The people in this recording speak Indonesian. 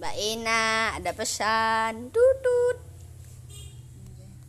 Mbak Ina ada pesan Dudu.